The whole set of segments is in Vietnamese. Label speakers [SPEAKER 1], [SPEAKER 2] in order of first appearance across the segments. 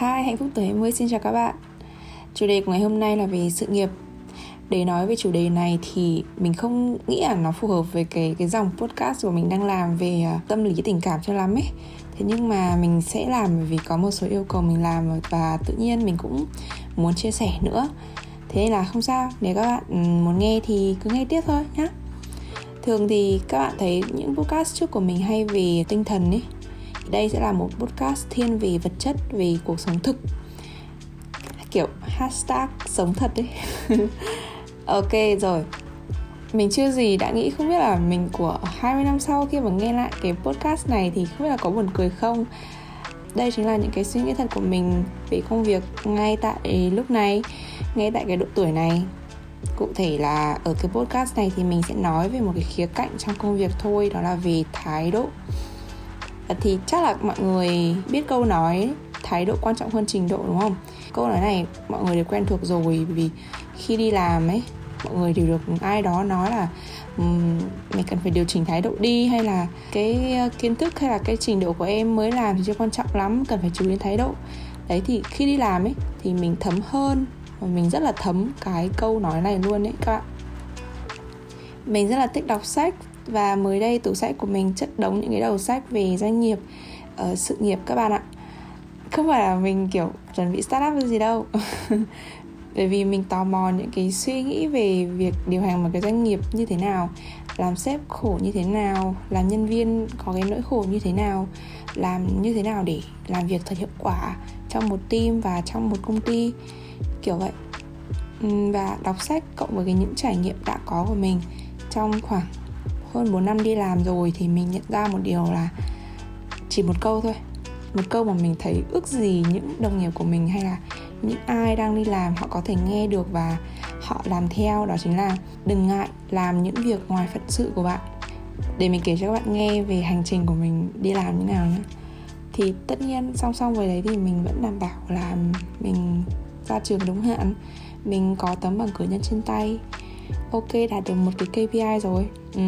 [SPEAKER 1] Hi, hạnh phúc tuổi 20 xin chào các bạn. Chủ đề của ngày hôm nay là về sự nghiệp. Để nói về chủ đề này thì mình không nghĩ là nó phù hợp với cái cái dòng podcast của mình đang làm về à, tâm lý tình cảm cho lắm ấy. Thế nhưng mà mình sẽ làm vì có một số yêu cầu mình làm và tự nhiên mình cũng muốn chia sẻ nữa. Thế nên là không sao, nếu các bạn ừ, muốn nghe thì cứ nghe tiếp thôi nhá. Thường thì các bạn thấy những podcast trước của mình hay về tinh thần ấy đây sẽ là một podcast thiên về vật chất, về cuộc sống thực. Kiểu hashtag sống thật đấy ok, rồi. Mình chưa gì đã nghĩ không biết là mình của 20 năm sau khi mà nghe lại cái podcast này thì không biết là có buồn cười không. Đây chính là những cái suy nghĩ thật của mình về công việc ngay tại lúc này, ngay tại cái độ tuổi này. Cụ thể là ở cái podcast này thì mình sẽ nói về một cái khía cạnh trong công việc thôi, đó là về thái độ. Ờ, thì chắc là mọi người biết câu nói thái độ quan trọng hơn trình độ đúng không? Câu nói này mọi người đều quen thuộc rồi vì khi đi làm ấy mọi người đều được ai đó nói là um, mày cần phải điều chỉnh thái độ đi hay là cái ờ, kiến thức hay là cái trình độ của em mới làm thì chưa quan trọng lắm cần phải chú ý đến thái độ. Đấy thì khi đi làm ấy thì mình thấm hơn và mình rất là thấm cái câu nói này luôn đấy các bạn. Mình rất là thích đọc sách và mới đây tủ sách của mình chất đống những cái đầu sách về doanh nghiệp uh, sự nghiệp các bạn ạ. Không phải là mình kiểu chuẩn bị startup hay gì đâu. Bởi vì mình tò mò những cái suy nghĩ về việc điều hành một cái doanh nghiệp như thế nào làm sếp khổ như thế nào làm nhân viên có cái nỗi khổ như thế nào làm như thế nào để làm việc thật hiệu quả trong một team và trong một công ty kiểu vậy. Và đọc sách cộng với cái những trải nghiệm đã có của mình trong khoảng hơn 4 năm đi làm rồi thì mình nhận ra một điều là chỉ một câu thôi. Một câu mà mình thấy ước gì những đồng nghiệp của mình hay là những ai đang đi làm họ có thể nghe được và họ làm theo, đó chính là đừng ngại làm những việc ngoài phận sự của bạn. Để mình kể cho các bạn nghe về hành trình của mình đi làm như nào nhé. Thì tất nhiên song song với đấy thì mình vẫn đảm bảo là mình ra trường đúng hạn, mình có tấm bằng cử nhân trên tay. Ok, đạt được một cái KPI rồi. Ừ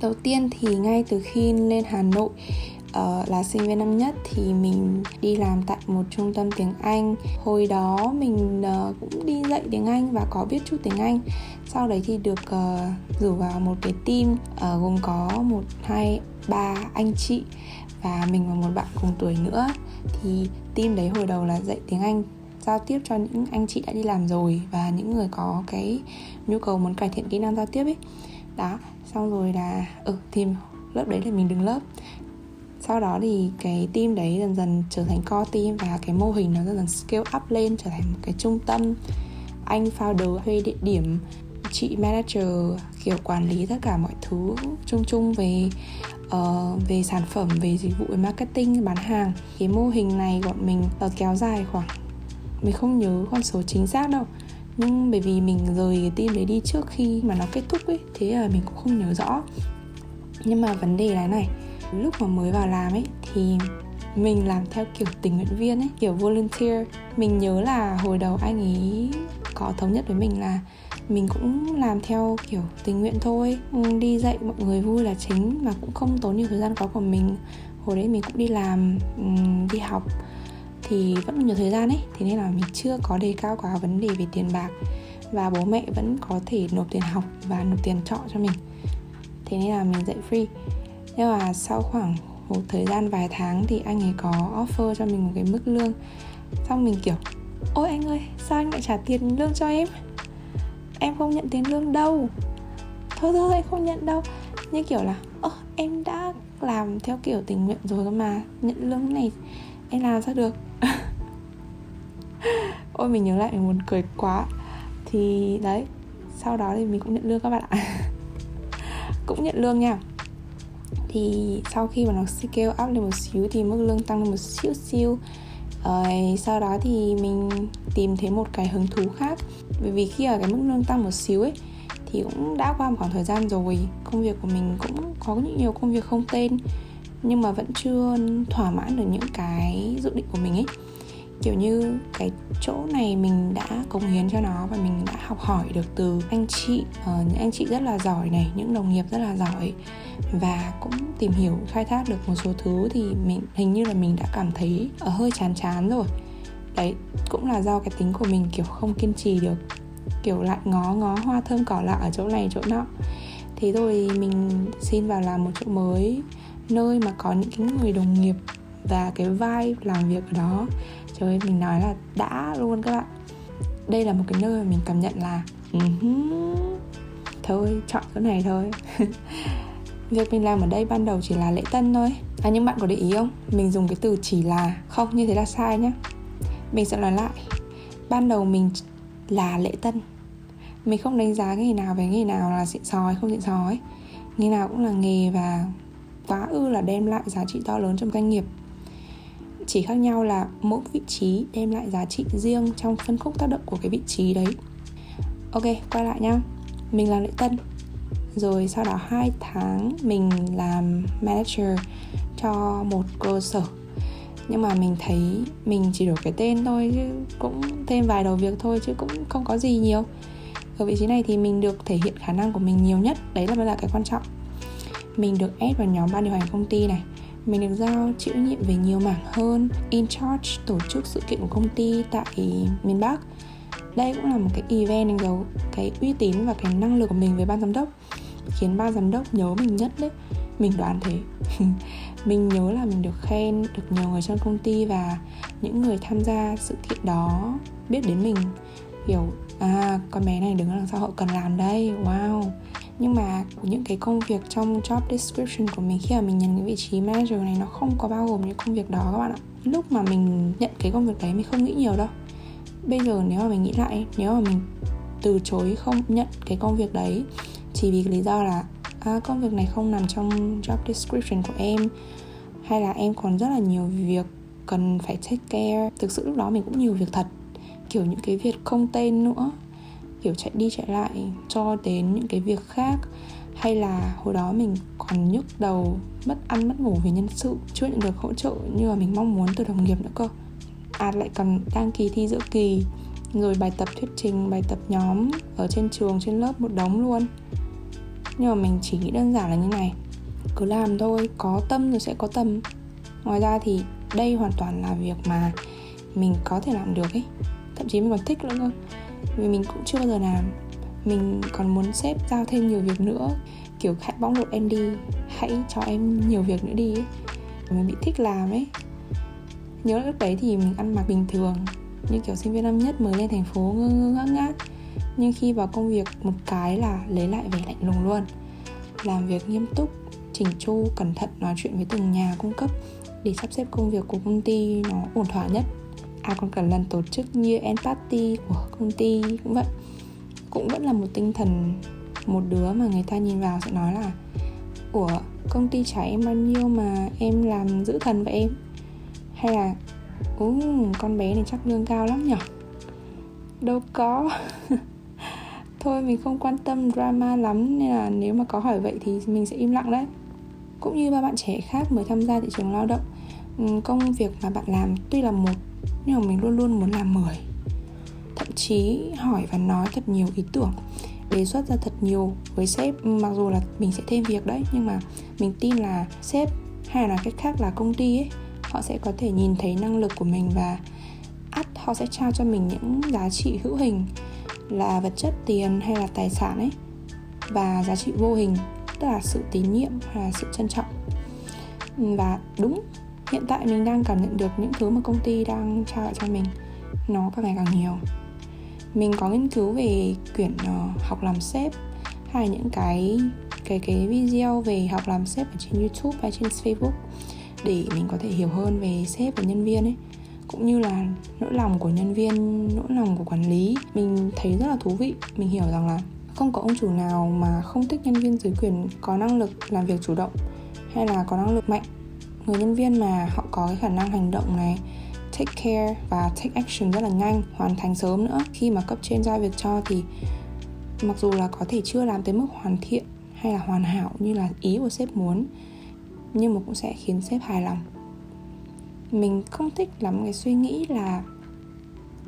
[SPEAKER 1] đầu tiên thì ngay từ khi lên Hà Nội uh, là sinh viên năm nhất thì mình đi làm tại một trung tâm tiếng Anh. Hồi đó mình uh, cũng đi dạy tiếng Anh và có biết chút tiếng Anh. Sau đấy thì được uh, rủ vào một cái team uh, gồm có một hai ba anh chị và mình và một bạn cùng tuổi nữa. Thì team đấy hồi đầu là dạy tiếng Anh giao tiếp cho những anh chị đã đi làm rồi và những người có cái nhu cầu muốn cải thiện kỹ năng giao tiếp ấy. Đó xong rồi là ừ thì lớp đấy thì mình đứng lớp. Sau đó thì cái team đấy dần dần trở thành core team và cái mô hình nó dần dần scale up lên trở thành một cái trung tâm. Anh founder thuê địa điểm chị manager kiểu quản lý tất cả mọi thứ chung chung về uh, về sản phẩm về dịch vụ về marketing bán hàng. Cái mô hình này bọn mình uh, kéo dài khoảng mình không nhớ con số chính xác đâu nhưng bởi vì mình rời cái team đấy đi trước khi mà nó kết thúc ấy, thế là mình cũng không nhớ rõ. Nhưng mà vấn đề là này, lúc mà mới vào làm ấy, thì mình làm theo kiểu tình nguyện viên ấy, kiểu volunteer. Mình nhớ là hồi đầu anh ấy có thống nhất với mình là mình cũng làm theo kiểu tình nguyện thôi. Ừ, đi dạy mọi người vui là chính, mà cũng không tốn nhiều thời gian có của mình. Hồi đấy mình cũng đi làm ừ, đi học thì vẫn nhiều thời gian ấy. Thế nên là mình chưa có đề cao quá vấn đề về tiền bạc. Và bố mẹ vẫn có thể nộp tiền học và nộp tiền trọ cho mình. Thế nên là mình dạy free. Nhưng mà sau khoảng một thời gian vài tháng thì anh ấy có offer cho mình một cái mức lương. Xong mình kiểu, ôi anh ơi, sao anh lại trả tiền lương cho em? Em không nhận tiền lương đâu. Thôi thôi, anh không nhận đâu. Như kiểu là, ơ, em đã làm theo kiểu tình nguyện rồi cơ mà, nhận lương này em làm sao được? Ôi, mình nhớ lại, mình muốn cười quá. Thì, đấy, sau đó thì mình cũng nhận lương các bạn ạ. Cũng nhận lương nha. Thì sau khi mà nó scale up lên một xíu thì mức lương tăng lên một xíu xíu. Rồi sau đó thì mình tìm thấy một cái hứng thú khác. Bởi vì khi ở cái mức lương tăng một xíu ấy, thì cũng đã qua một khoảng thời gian rồi. Công việc của mình cũng có những nhiều công việc không tên, nhưng mà vẫn chưa thỏa mãn được những cái dự định của mình ấy kiểu như cái chỗ này mình đã cống hiến cho nó và mình đã học hỏi được từ anh chị uh, những anh chị rất là giỏi này những đồng nghiệp rất là giỏi và cũng tìm hiểu khai thác được một số thứ thì mình hình như là mình đã cảm thấy uh, hơi chán chán rồi. Đấy cũng là do cái tính của mình kiểu không kiên trì được kiểu lại ngó ngó hoa thơm cỏ lạ ở chỗ này chỗ nọ. Thế rồi mình xin vào làm một chỗ mới nơi mà có những cái người đồng nghiệp và cái vai làm việc ở đó. Trời ơi mình nói là đã luôn các bạn. Đây là một cái nơi mà mình cảm nhận là uh-huh, thôi chọn chỗ này thôi. Việc mình làm ở đây ban đầu chỉ là lễ tân thôi. À nhưng bạn có để ý không? Mình dùng cái từ chỉ là không như thế là sai nhá. Mình sẽ nói lại. Ban đầu mình là lễ tân. Mình không đánh giá nghề nào về nghề nào là xịn sò hay không xịn sò ấy. Nghề nào cũng là nghề và quá ư là đem lại giá trị to lớn trong doanh nghiệp chỉ khác nhau là mỗi vị trí đem lại giá trị riêng trong phân khúc tác động của cái vị trí đấy. Ok, quay lại nhá. Mình làm lễ tân. Rồi sau đó 2 tháng mình làm manager cho một cơ sở. Nhưng mà mình thấy mình chỉ đổi cái tên thôi, chứ cũng thêm vài đầu việc thôi, chứ cũng không có gì nhiều. Ở vị trí này thì mình được thể hiện khả năng của mình nhiều nhất. Đấy là bây là cái quan trọng. Mình được ép vào nhóm ban điều hành công ty này mình được giao chịu trách nhiệm về nhiều mảng hơn. In charge, tổ chức sự kiện của công ty tại miền Bắc. Đây cũng là một cái event đánh dấu cái uy tín và cái năng lực của mình với ban giám đốc. Khiến ban giám đốc nhớ mình nhất đấy. Mình đoán thế. Mình nhớ là mình được khen được nhiều người trong công ty và những người tham gia sự kiện đó biết đến mình. Hiểu à con bé này đứng đằng sau, họ cần làm đây. Wow nhưng mà những cái công việc trong job description của mình khi mà mình nhận cái vị trí manager này nó không có bao gồm những công việc đó các bạn ạ. Lúc mà mình nhận cái công việc đấy mình không nghĩ nhiều đâu. Bây giờ nếu mà mình nghĩ lại nếu mà mình từ chối không nhận cái công việc đấy chỉ vì lý do là à, công việc này không nằm trong job description của em hay là em còn rất là nhiều việc cần phải take care. Thực sự lúc đó mình cũng nhiều việc thật kiểu những cái việc không tên nữa kiểu chạy đi chạy lại cho đến những cái việc khác. Hay là hồi đó mình còn nhức đầu, mất ăn, mất ngủ vì nhân sự, chưa nhận được hỗ trợ như là mình mong muốn từ đồng nghiệp nữa cơ. À lại còn đăng kỳ thi giữa kỳ, rồi bài tập thuyết trình, bài tập nhóm ở trên trường, trên lớp một đống luôn. Nhưng mà mình chỉ nghĩ đơn giản là như này, cứ làm thôi, có tâm rồi sẽ có tâm ngoài ra thì đây hoàn toàn là việc mà mình có thể làm được ấy. Thậm chí mình còn thích nữa cơ vì mình cũng chưa bao giờ làm. Mình còn muốn sếp giao thêm nhiều việc nữa, kiểu hãy bóc lột em đi, hãy cho em nhiều việc nữa đi ấy. mình bị thích làm ấy. Nhớ lúc đấy thì mình ăn mặc bình thường, như kiểu sinh viên năm nhất mới lên thành phố ngơ ngơ ngác ngác. Nhưng khi vào công việc, một cái là lấy lại vẻ lạnh lùng luôn. Làm việc nghiêm túc, chỉnh chu, cẩn thận, nói chuyện với từng nhà cung cấp để sắp xếp công việc của công ty nó ổn thỏa nhất à còn cả lần tổ chức như end party của công ty cũng vậy. Cũng vẫn là một tinh thần, một đứa mà người ta nhìn vào sẽ nói là của công ty trả em bao nhiêu mà em làm giữ thần vậy em? Hay là uhm con bé này chắc lương cao lắm nhở đâu có. Thôi, mình không quan tâm drama lắm nên là nếu mà có hỏi vậy thì mình sẽ im lặng đấy. Cũng như ba bạn trẻ khác mới tham gia thị trường lao động ừ, công việc mà bạn làm tuy là một nhưng mà mình luôn luôn muốn làm 10 thậm chí hỏi và nói thật nhiều ý tưởng, đề xuất ra thật nhiều với sếp. Mặc dù là mình sẽ thêm việc đấy, nhưng mà mình tin là sếp hay là cách khác là công ty ấy, họ sẽ có thể nhìn thấy năng lực của mình và ắt họ sẽ trao cho mình những giá trị hữu hình là vật chất, tiền hay là tài sản ấy, và giá trị vô hình, tức là sự tín nhiệm hay là sự trân trọng. Và đúng hiện tại mình đang cảm nhận được những thứ mà công ty đang trao lại cho mình. Nó càng ngày càng nhiều. Mình có nghiên cứu về quyển uh, học làm sếp hay những cái cái cái video về học làm sếp ở trên YouTube hay trên Facebook để mình có thể hiểu hơn về sếp và nhân viên ấy. Cũng như là nỗi lòng của nhân viên nỗi lòng của quản lý mình thấy rất là thú vị. Mình hiểu rằng là không có ông chủ nào mà không thích nhân viên dưới quyền có năng lực làm việc chủ động hay là có năng lực mạnh người nhân viên mà họ có cái khả năng hành động này, take care và take action rất là nhanh, hoàn thành sớm nữa. Khi mà cấp trên giao việc cho thì mặc dù là có thể chưa làm tới mức hoàn thiện hay là hoàn hảo như là ý của sếp muốn, nhưng mà cũng sẽ khiến sếp hài lòng. Mình không thích lắm cái suy nghĩ là,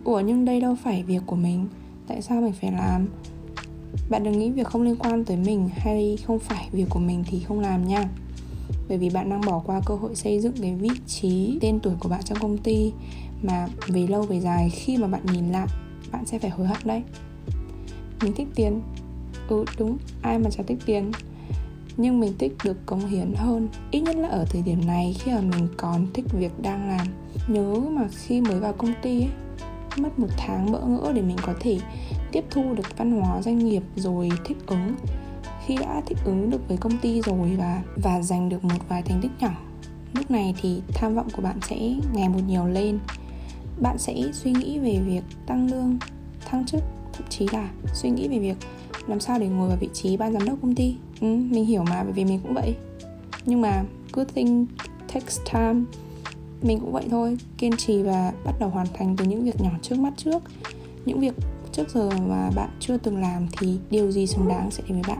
[SPEAKER 1] ủa, nhưng đây đâu phải việc của mình, tại sao mình phải làm? Bạn đừng nghĩ việc không liên quan tới mình hay không phải việc của mình thì không làm nha bởi vì bạn đang bỏ qua cơ hội xây dựng cái vị trí tên tuổi của bạn trong công ty mà về lâu về dài, khi mà bạn nhìn lại, bạn sẽ phải hối hận đấy. Mình thích tiền. Ừ đúng, ai mà chả thích tiền. Nhưng mình thích được cống hiến hơn. Ít nhất là ở thời điểm này, khi mà mình còn thích việc đang làm. Nhớ mà khi mới vào công ty ấy, mất một tháng bỡ ngỡ để mình có thể tiếp thu được văn hóa doanh nghiệp rồi thích ứng khi đã thích ứng được với công ty rồi và và giành được một vài thành tích nhỏ. Lúc này thì tham vọng của bạn sẽ ngày một nhiều lên. Bạn sẽ suy nghĩ về việc tăng lương thăng chức thậm chí là suy nghĩ về việc làm sao để ngồi vào vị trí ban giám đốc công ty. Ừ, mình hiểu mà bởi vì mình cũng vậy. Nhưng mà good thing takes time. Mình cũng vậy thôi kiên trì và bắt đầu hoàn thành từ những việc nhỏ trước mắt trước. Những việc trước giờ mà bạn chưa từng làm thì điều gì xứng đáng sẽ đến với bạn?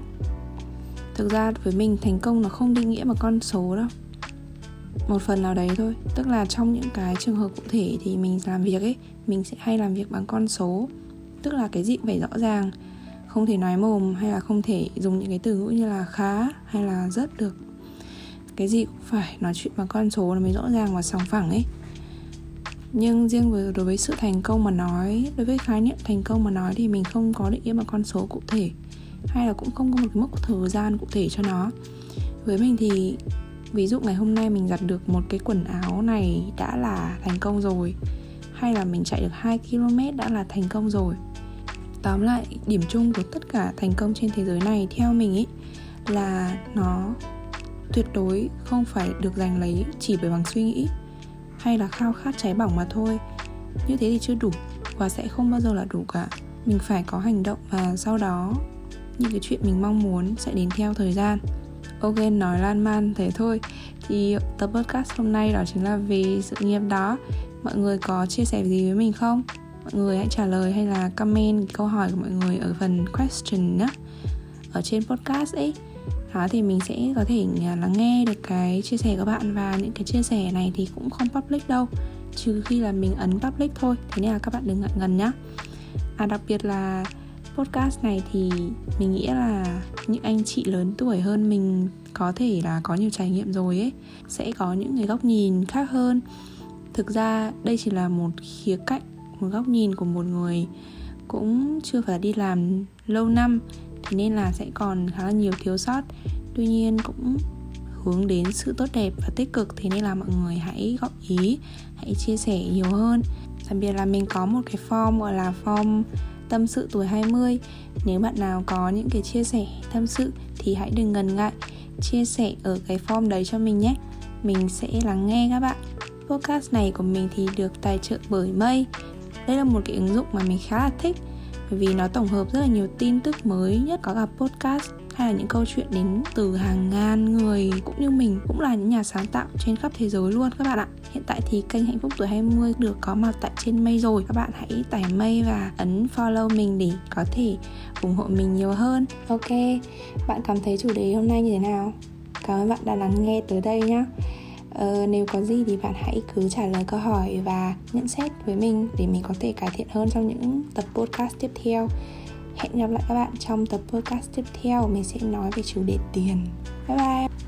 [SPEAKER 1] Thực ra với mình thành công nó không định nghĩa bằng con số đâu. Một phần nào đấy thôi. Tức là trong những cái trường hợp cụ thể thì mình làm việc ấy, mình sẽ hay làm việc bằng con số. Tức là cái gì cũng phải rõ ràng. Không thể nói mồm hay là không thể dùng những cái từ ngữ như là khá hay là rất được. Cái gì cũng phải nói chuyện bằng con số nó mới rõ ràng và sòng phẳng ấy. Nhưng riêng với, đối với sự thành công mà nói, đối với khái niệm thành công mà nói thì mình không có định nghĩa bằng con số cụ thể hay là cũng không có một cái mốc thời gian cụ thể cho nó. Với mình thì, ví dụ ngày hôm nay mình giặt được một cái quần áo này đã là thành công rồi, hay là mình chạy được 2 km đã là thành công rồi. Tóm lại, điểm chung của tất cả thành công trên thế giới này, theo mình ý, là nó tuyệt đối không phải được giành lấy chỉ bởi bằng suy nghĩ hay là khao khát cháy bỏng mà thôi. Như thế thì chưa đủ và sẽ không bao giờ là đủ cả. Mình phải có hành động và sau đó những cái chuyện mình mong muốn sẽ đến theo thời gian. Ok, nói lan man thế thôi. Thì tập podcast hôm nay đó chính là về sự nghiệp đó. Mọi người có chia sẻ gì với mình không? Mọi người hãy trả lời hay là comment câu hỏi của mọi người ở phần question nhé ở trên podcast ấy. Đó, thì mình sẽ có thể à, lắng nghe được cái chia sẻ của bạn và những cái chia sẻ này thì cũng không public đâu. Trừ khi là mình ấn public thôi. Thế nên là các bạn đừng ngại ngần nhá. À đặc biệt là podcast này thì mình nghĩ là những anh chị lớn tuổi hơn mình có thể là có nhiều trải nghiệm rồi ấy, sẽ có những cái góc nhìn khác hơn. Thực ra đây chỉ là một khía cạnh, một góc nhìn của một người cũng chưa phải đi làm lâu năm, thế nên là sẽ còn khá là nhiều thiếu sót. Tuy nhiên cũng hướng đến sự tốt đẹp và tích cực, thế nên là mọi người hãy góp ý, hãy chia sẻ nhiều hơn. Đặc biệt là mình có một cái form gọi là form tâm sự tuổi 20 Nếu bạn nào có những cái chia sẻ tâm sự thì hãy đừng ngần ngại chia sẻ ở cái form đấy cho mình nhé. Mình sẽ lắng nghe các bạn. Podcast này của mình thì được tài trợ bởi Mây Đây là một cái ứng dụng mà mình khá là thích bởi vì nó tổng hợp rất là nhiều tin tức mới nhất có cả podcast hay là những câu chuyện đến từ hàng ngàn người cũng như mình cũng là những nhà sáng tạo trên khắp thế giới luôn các bạn ạ. Hiện tại thì kênh Hạnh phúc tuổi 20 được có mặt tại trên mây rồi. Các bạn hãy tải mây và ấn follow mình để có thể ủng hộ mình nhiều hơn. Ok, bạn cảm thấy chủ đề hôm nay như thế nào? Cảm ơn bạn đã lắng nghe tới đây nhé Ờ, nếu có gì thì bạn hãy cứ trả lời câu hỏi và nhận xét với mình để mình có thể cải thiện hơn trong những tập podcast tiếp theo hẹn gặp lại các bạn trong tập podcast tiếp theo. Mình sẽ nói về chủ đề tiền. Bye bye.